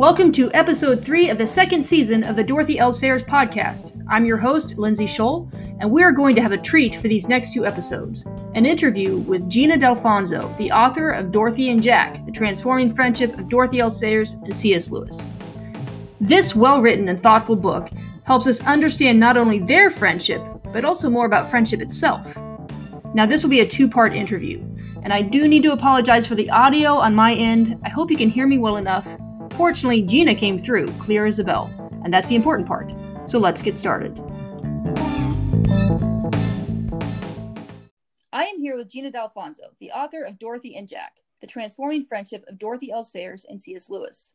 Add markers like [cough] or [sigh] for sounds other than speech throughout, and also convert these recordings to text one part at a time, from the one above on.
Welcome to episode three of the second season of the Dorothy L. Sayers podcast. I'm your host, Lindsey Scholl, and we are going to have a treat for these next two episodes an interview with Gina Dalfonzo, the author of Dorothy and Jack The Transforming Friendship of Dorothy L. Sayers and C.S. Lewis. This well written and thoughtful book helps us understand not only their friendship, but also more about friendship itself. Now, this will be a two part interview, and I do need to apologize for the audio on my end. I hope you can hear me well enough Fortunately, Gina came through, clear as a bell, and that's the important part. So let's get started. I am here with Gina Dalfonzo, the author of Dorothy and Jack, The Transforming Friendship of Dorothy L. Sayers and C.S. Lewis.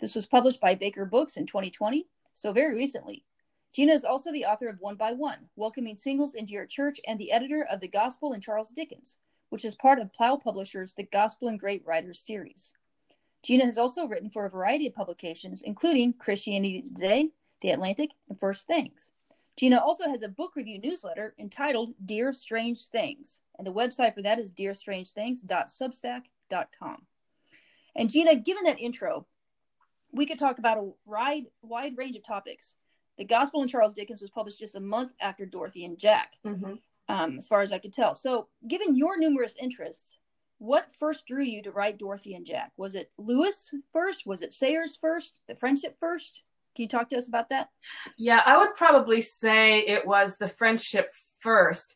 This was published by Baker Books in 2020, so very recently. Gina is also the author of One by One, Welcoming Singles into Your Church, and the editor of The Gospel in Charles Dickens, which is part of Plough Publishers' The Gospel in Great Writers series. Gina has also written for a variety of publications, including Christianity Today, The Atlantic, and First Things. Gina also has a book review newsletter entitled Dear Strange Things, and the website for that is dearstrangethings.substack.com. And Gina, given that intro, we could talk about a wide, wide range of topics. The Gospel in Charles Dickens was published just a month after Dorothy and Jack, mm-hmm. um, as far as I could tell. So, given your numerous interests, what first drew you to write Dorothy and Jack? Was it Lewis first? Was it Sayers first? The friendship first? Can you talk to us about that? Yeah, I would probably say it was the friendship first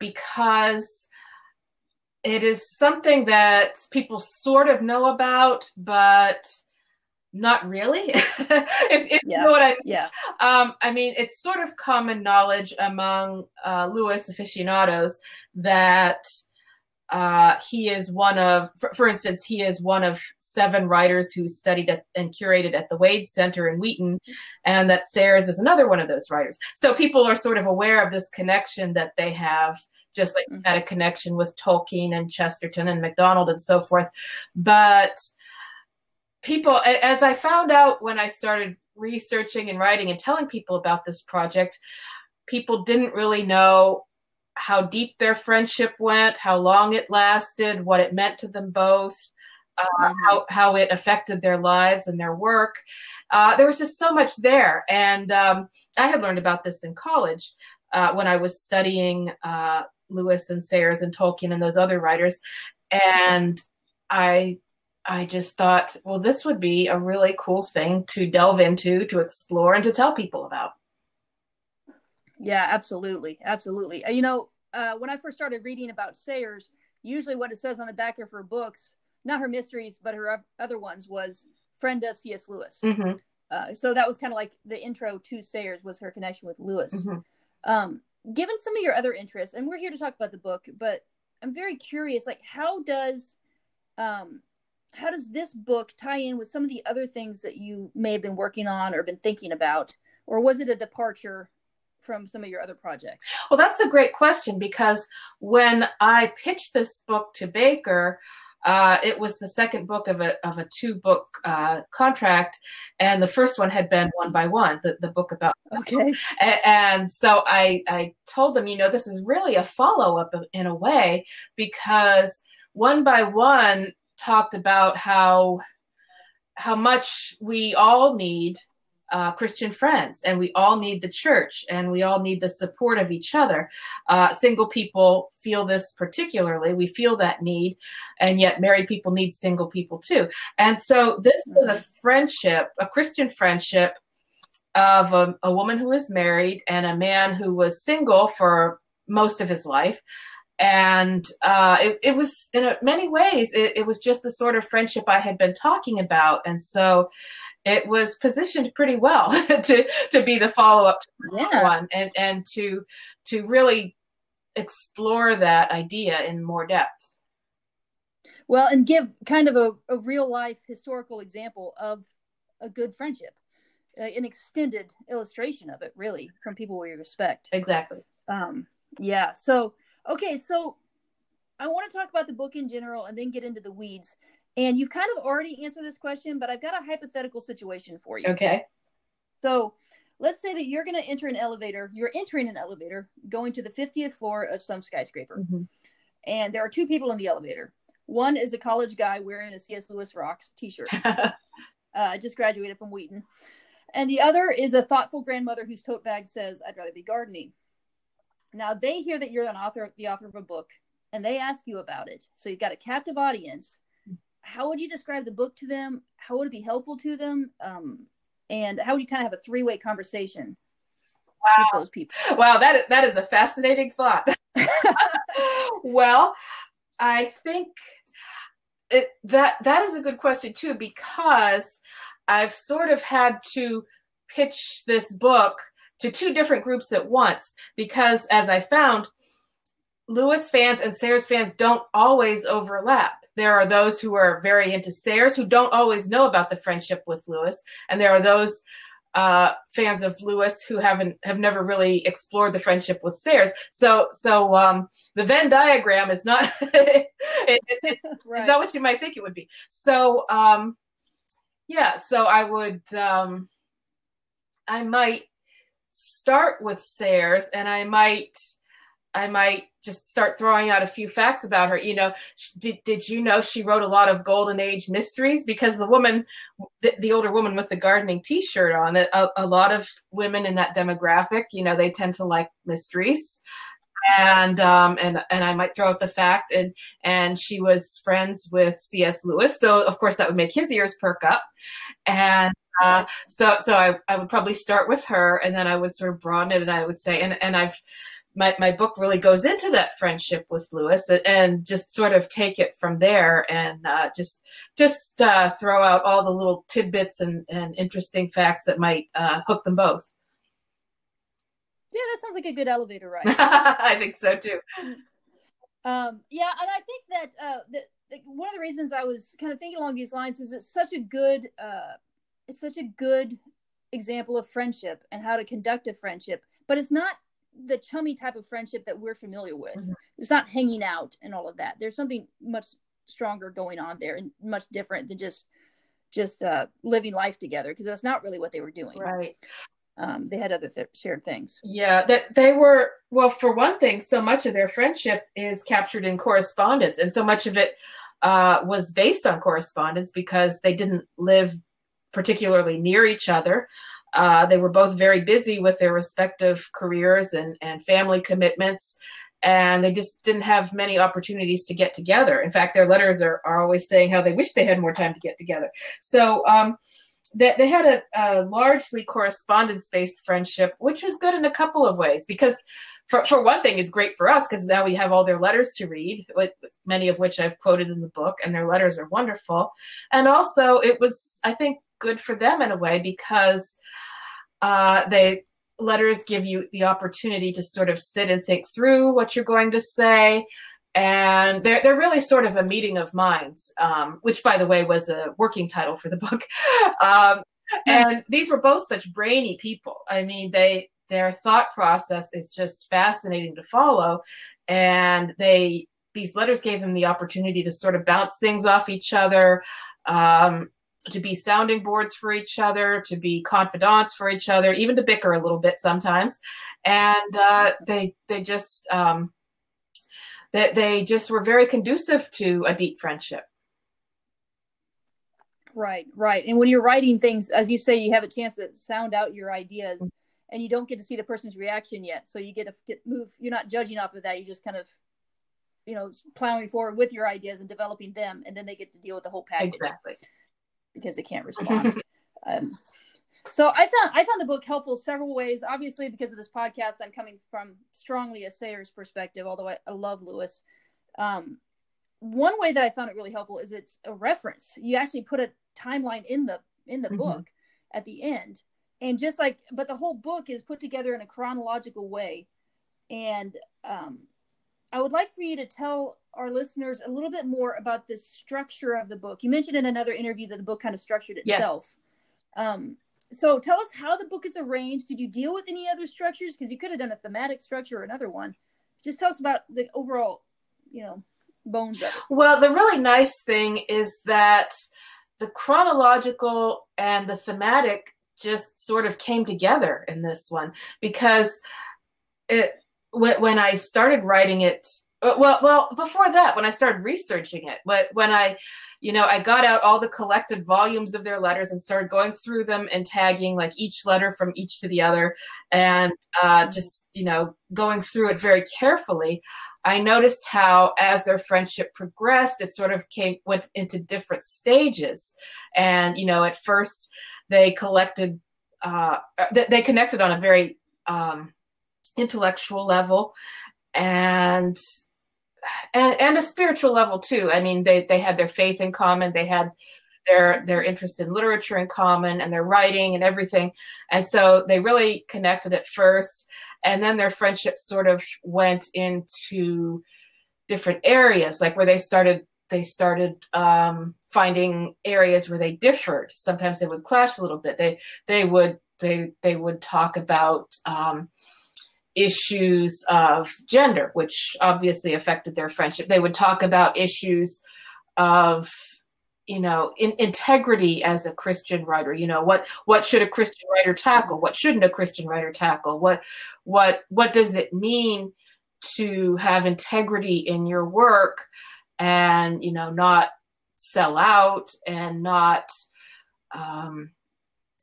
because it is something that people sort of know about, but not really. [laughs] if, if yeah. you know what I mean. Yeah. Um, I mean, it's sort of common knowledge among uh, Lewis aficionados that uh, he is one of, for, for, instance, he is one of seven writers who studied at, and curated at the Wade Center in Wheaton, and that Sayers is another one of those writers. So people are sort of aware of this connection that they have, just like mm-hmm. had a connection with Tolkien and Chesterton and MacDonald and so forth. But people, as I found out when I started researching and writing and telling people about this project, people didn't really know how deep their friendship went, how long it lasted, what it meant to them both, uh, mm-hmm. how how it affected their lives and their work. Uh, there was just so much there, and um, I had learned about this in college uh, when I was studying uh, Lewis and Sayers and Tolkien and those other writers, and I. I just thought, well, this would be a really cool thing to delve into, to explore, and to tell people about. Yeah, absolutely, absolutely. Uh, you know, uh, when I first started reading about Sayers, usually what it says on the back of her books, not her mysteries, but her other ones, was friend of C.S. Lewis. Mm-hmm. Uh, so that was kind of like the intro to Sayers was her connection with Lewis. Mm-hmm. Um, given some of your other interests, and we're here to talk about the book, but I'm very curious, like how does um, how does this book tie in with some of the other things that you may have been working on or been thinking about, or was it a departure from some of your other projects? Well, that's a great question because when I pitched this book to Baker, uh, it was the second book of a of a two book uh, contract, and the first one had been one by one, the, the book about okay. And, and so I I told them, you know, this is really a follow up in a way because one by one talked about how how much we all need uh, Christian friends, and we all need the church, and we all need the support of each other. Uh, single people feel this particularly; we feel that need, and yet married people need single people too. And so, this was a friendship, a Christian friendship of a, a woman who was married and a man who was single for most of his life and uh, it, it, was in many ways it, it, was just the sort of friendship i had been talking about and so it was positioned pretty well [laughs] to to be the follow up to yeah. one and and to to really explore that idea in more depth. Well, and give kind of a, a real life historical example of a good friendship, uh, an extended illustration of it, really, from people we respect. Exactly. Um, yeah. So, okay. So, I want to talk about the book in general and then get into the weeds. And you've kind of already answered this question, but I've got a hypothetical situation for you. Okay. So let's say that you're going to enter an elevator. You're entering an elevator going to the 50th floor of some skyscraper. Mm-hmm. And there are two people in the elevator. One is a college guy wearing a C.S. Lewis Rocks t shirt. [laughs] Uh, just graduated from Wheaton. And the other is a thoughtful grandmother whose tote bag says, I'd rather be gardening. Now they hear that you're an author, the author of a book, and they ask you about it. So you've got a captive audience. How would you describe the book to them? How would it be helpful to them? Um, and how would you kind of have a three way conversation wow. with those people? Wow, that that is a fascinating thought. [laughs] well, I think it, that that is a good question too because I've sort of had to pitch this book to two different groups at once because as I found Lewis fans and Sayers fans don't always overlap. There are those who are very into Sayers who don't always know about the friendship with Lewis, and there are those uh, fans of Lewis who haven't have never really explored the friendship with Sayers. So so um, the Venn diagram is not [laughs] it, it, right. it's not what you might think it would be. So um, yeah, so I would um, I might start with Sayers, and I might I might just start throwing out a few facts about her. You know, did did you know she wrote a lot of golden age mysteries? Because the woman, the, the older woman with the gardening T-shirt on, a, a lot of women in that demographic, you know, they tend to like mysteries. And um, and and I might throw out the fact, and and she was friends with C.S. Lewis, so of course that would make his ears perk up, and uh, so so I, I would probably start with her, and then I would sort of broaden it, and I would say, and and I've my, my book really goes into that friendship with Lewis and just sort of take it from there and uh, just just uh, throw out all the little tidbits and, and interesting facts that might uh, hook them both. Yeah, that sounds like a good elevator [laughs] ride. I think so too. Um, yeah, and I think that uh, the, the, one of the reasons I was kind of thinking along these lines is it's such a good uh, it's such a good example of friendship and how to conduct a friendship, but it's not the chummy type of friendship that we're familiar with. Mm-hmm. It's not hanging out and all of that. There's something much stronger going on there and much different than just just uh, living life together because that's not really what they were doing. Right. Um, they had other th- shared things. Yeah, that they were well. For one thing, so much of their friendship is captured in correspondence, and so much of it uh, was based on correspondence because they didn't live particularly near each other. Uh, they were both very busy with their respective careers and, and family commitments, and they just didn't have many opportunities to get together. In fact, their letters are, are always saying how they wish they had more time to get together. So um, they, they had a, a largely correspondence based friendship, which was good in a couple of ways because. For, for one thing, it's great for us because now we have all their letters to read, many of which I've quoted in the book, and their letters are wonderful. And also, it was, I think, good for them in a way because uh, they letters give you the opportunity to sort of sit and think through what you're going to say. And they're, they're really sort of a meeting of minds um, which by the way was a working title for the book. [laughs] Um, and these were both such brainy people. I mean they their thought process is just fascinating to follow. And they these letters gave them the opportunity to sort of bounce things off each other. Um, to be sounding boards for each other, to be confidants for each other, even to bicker a little bit sometimes. And uh, they they just um, they, they just were very conducive to a deep friendship. Right, right. And when you're writing things, as you say, you have a chance to sound out your ideas, mm-hmm. and you don't get to see the person's reaction yet. So you get to get move. You're not judging off of that. You just kind of you know plowing forward with your ideas and developing them and then they get to deal with the whole package exactly because they can't respond. [laughs] um, so I found I found the book helpful several ways. Obviously, because of this podcast, I'm coming from strongly a Sayers perspective, although I, I love Lewis. Um, one way that I found it really helpful is it's a reference. You actually put a timeline in the in the mm-hmm. book at the end, and just like, but the whole book is put together in a chronological way. And um, I would like for you to tell our listeners a little bit more about the structure of the book. You mentioned in another interview that the book kind of structured itself. Yes. Um, so tell us how the book is arranged. Did you deal with any other structures? Because you could have done a thematic structure or another one. Just tell us about the overall, you know, bones of it. Well, the really nice thing is that the chronological and the thematic just sort of came together in this one because it when I started writing it well, well, before that, when I started researching it, when I, you know, I got out all the collected volumes of their letters and started going through them and tagging like each letter from each to the other, and uh, just you know going through it very carefully. I noticed how, as their friendship progressed, it sort of came went into different stages, and you know, at first they collected, uh, they connected on a very um, intellectual level, and and, and a spiritual level too. I mean, they they had their faith in common. They had their their interest in literature in common and their writing and everything. And so they really connected at first, and then their friendship sort of went into different areas, like where they started they started um, finding areas where they differed. Sometimes they would clash a little bit. They they would they they would talk about um, issues of gender, which obviously affected their friendship. They would talk about issues of you know in, integrity as a christian writer you know what what should a christian writer tackle what shouldn't a christian writer tackle what what what does it mean to have integrity in your work and you know not sell out and not um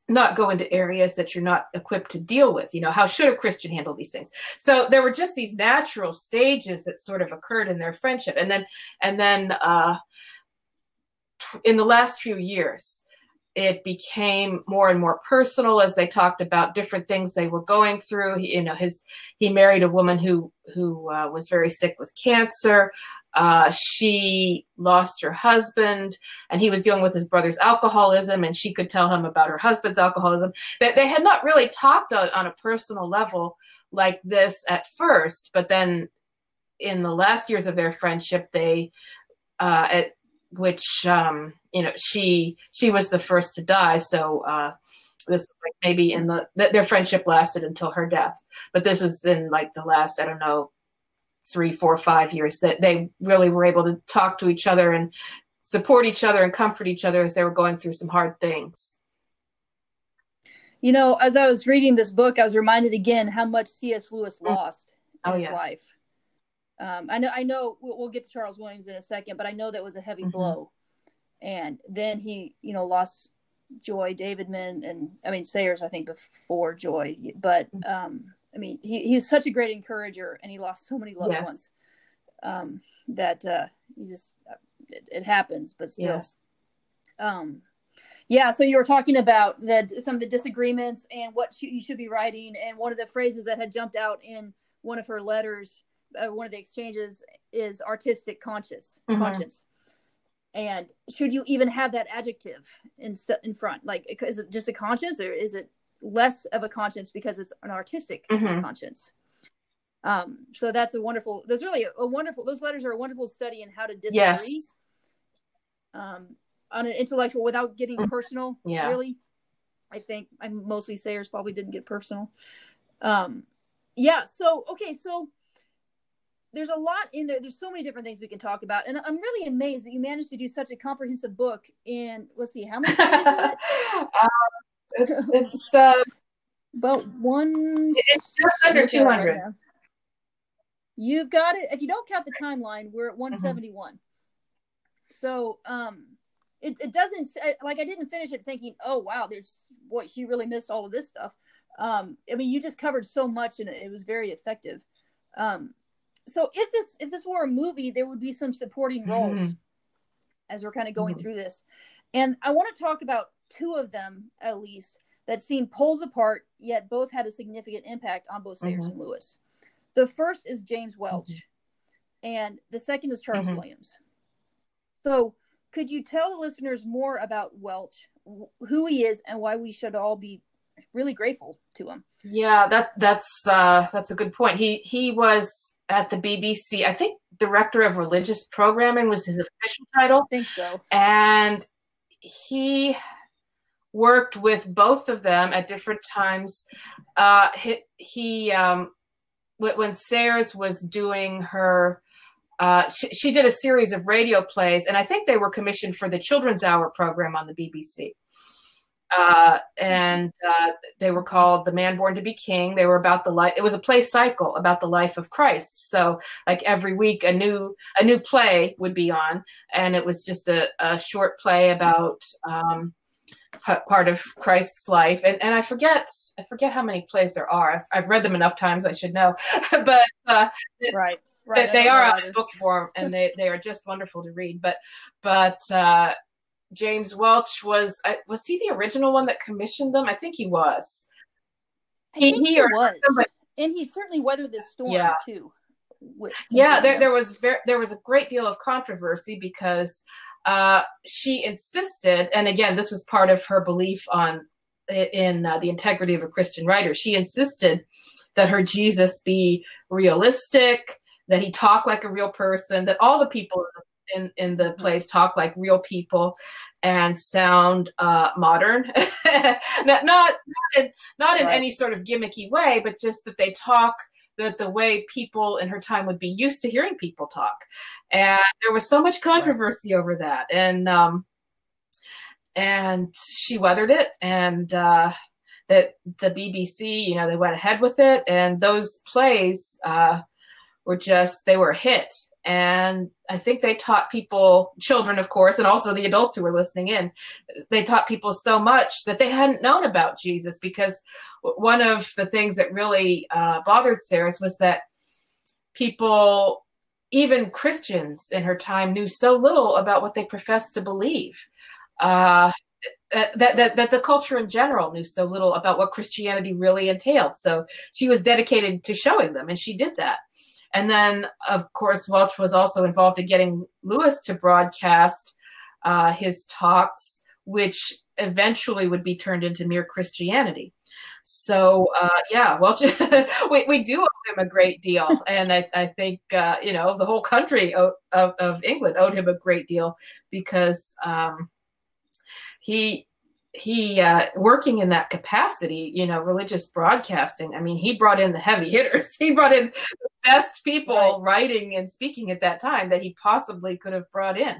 not go into areas that you're not equipped to deal with. You know, how should a Christian handle these things? So there were just these natural stages that sort of occurred in their friendship. And then, and then, uh, in the last few years, it became more and more personal as they talked about different things they were going through. He, you know, his he married a woman who who uh, was very sick with cancer. Uh, she lost her husband, and he was dealing with his brother's alcoholism, and she could tell him about her husband's alcoholism. They, they had not really talked on, on a personal level like this at first, but then in the last years of their friendship, they, uh, at which um, you know, she she was the first to die, so. Uh, this was like maybe in the their friendship lasted until her death but this was in like the last i don't know three, four, five years that they really were able to talk to each other and support each other and comfort each other as they were going through some hard things. You know, as I was reading this book, I was reminded again how much C.S. Lewis mm. lost in oh, his yes. life. Um, I know, I know, we'll, we'll, get to Charles Williams in a second, but I know that was a heavy mm-hmm. blow. And then he, you know, lost Joy Davidman, and I mean Sayers, I think before Joy, but mm. um, I mean, he, he's such a great encourager, and he lost so many loved yes. ones um, that uh, he just it, it, happens, but still. Yes. Um, yeah. So you were talking about that some of the disagreements and what you should be writing, and one of the phrases that had jumped out in one of her letters, uh, one of the exchanges, is artistic conscious mm-hmm. conscience. And should you even have that adjective in in front? Like, is it just a conscience, or is it less of a conscience because it's an artistic mm-hmm. conscience. Um, so that's a wonderful. There's really a, a, wonderful. Those letters are a wonderful study in how to disagree. Yes. Um, on an intellectual without getting mm-hmm. personal. Yeah. Really, I think I'm mostly Sayers probably didn't get personal. Um, yeah. So okay. So there's a lot in there. There's so many different things we can talk about, and I'm really amazed that you managed to do such a comprehensive book in. Let's see, how many pages is it? [laughs] Um, it's, [laughs] uh, about one. It's just under two hundred. Right You've got it. If you don't count the timeline, we're at one seventy one. Mm-hmm. So, um, it it doesn't like I didn't finish it thinking, oh wow, there's boy, she really missed all of this stuff. Um, I mean, you just covered so much, and it, it was very effective. Um, so if this if this were a movie, there would be some supporting roles mm-hmm. as we're kind of going mm-hmm. through this. And I want to talk about two of them at least that seem poles apart, yet both had a significant impact on both Sayers mm-hmm. and Lewis. The first is James Welch, mm-hmm. and the second is Charles mm-hmm. Williams. So, could you tell the listeners more about Welch, who he is, and why we should all be really grateful to him? Yeah, that that's uh, that's a good point. He he was at the BBC. I think director of religious programming was his official title. I think so. And he worked with both of them at different times. Uh, he, he um, when Sayers was doing her, uh, she, she, did a series of radio plays, and I think they were commissioned for the Children's Hour program on the BBC. uh, and uh, they were called "The Man Born to Be King." They were about the life. It was a play cycle about the life of Christ. So, like every week, a new a new play would be on, and it was just a, a short play about um, part of Christ's life. And and I forget I forget how many plays there are. I've, I've read them enough times. I should know, [laughs] but uh, right. Right, they, they are on book form and they, they are just wonderful to read. But but uh, James Welch was uh, was he the original one that commissioned them? I think he was. He, he, he was, somebody. and he certainly weathered this storm yeah. too. yeah, there, there was very, there was a great deal of controversy because uh, she insisted, and again, this was part of her belief on in uh, the integrity of a Christian writer. She insisted that her Jesus be realistic, that he talk like a real person, that all the people in in the mm-hmm. place talk like real people and sound uh, modern [laughs] not not not in, not in right. any sort of gimmicky way but just that they talk that the way people in her time would be used to hearing people talk. And there was so much controversy over that. And um and she weathered it. And uh that the BBC, you know, they went ahead with it, and those plays uh, were just they were a hit and i think they taught people children of course and also the adults who were listening in they taught people so much that they hadn't known about jesus because one of the things that really uh, bothered Sayers was that people even christians in her time knew so little about what they professed to believe. Uh, that, that that the culture in general knew so little about what christianity really entailed. So she was dedicated to showing them and she did that and then, of course, Welch was also involved in getting Lewis to broadcast uh, his talks, which eventually would be turned into mere Christianity. So uh, yeah, Welch, [laughs] we, we do owe him a great deal, and I, I think uh, you know the whole country of, of England owed him a great deal because um, he he uh, working in that capacity, you know, religious broadcasting. I mean, he brought in the heavy hitters. [laughs] He brought in the best people right. writing and speaking at that time that he possibly could have brought in.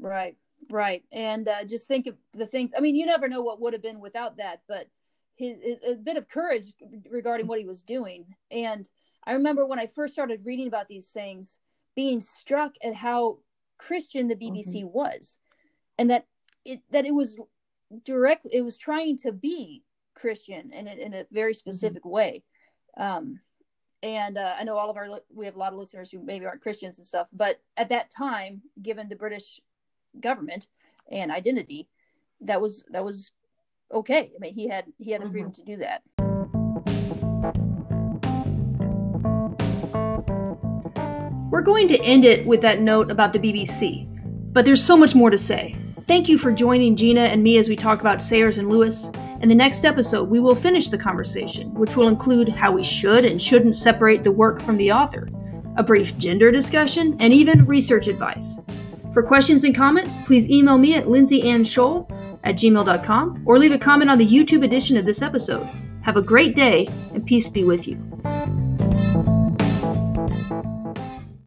Right, right, and uh, just think of the things. I mean, you never know what would have been without that, but his, his a bit of courage regarding what he was doing. And I remember when I first started reading about these things, being struck at how Christian the BBC mm-hmm. was, and that it that it was direct it was trying to be christian in a, in a very mm-hmm. specific mm-hmm. way um and uh, i know all of our we have a lot of listeners who maybe aren't christians and stuff but at that time given the british government and identity that was that was okay i mean he had he had the freedom mm-hmm. to do that we're going to end it with that note about the bbc but there's so much more to say Thank you for joining Gina and me as we talk about Sayers and Lewis. In the next episode, we will finish the conversation, which will include how we should and shouldn't separate the work from the author, a brief gender discussion, and even research advice. For questions and comments, please email me at lindsayannschol at gmail.com or leave a comment on the YouTube edition of this episode. Have a great day, and peace be with you.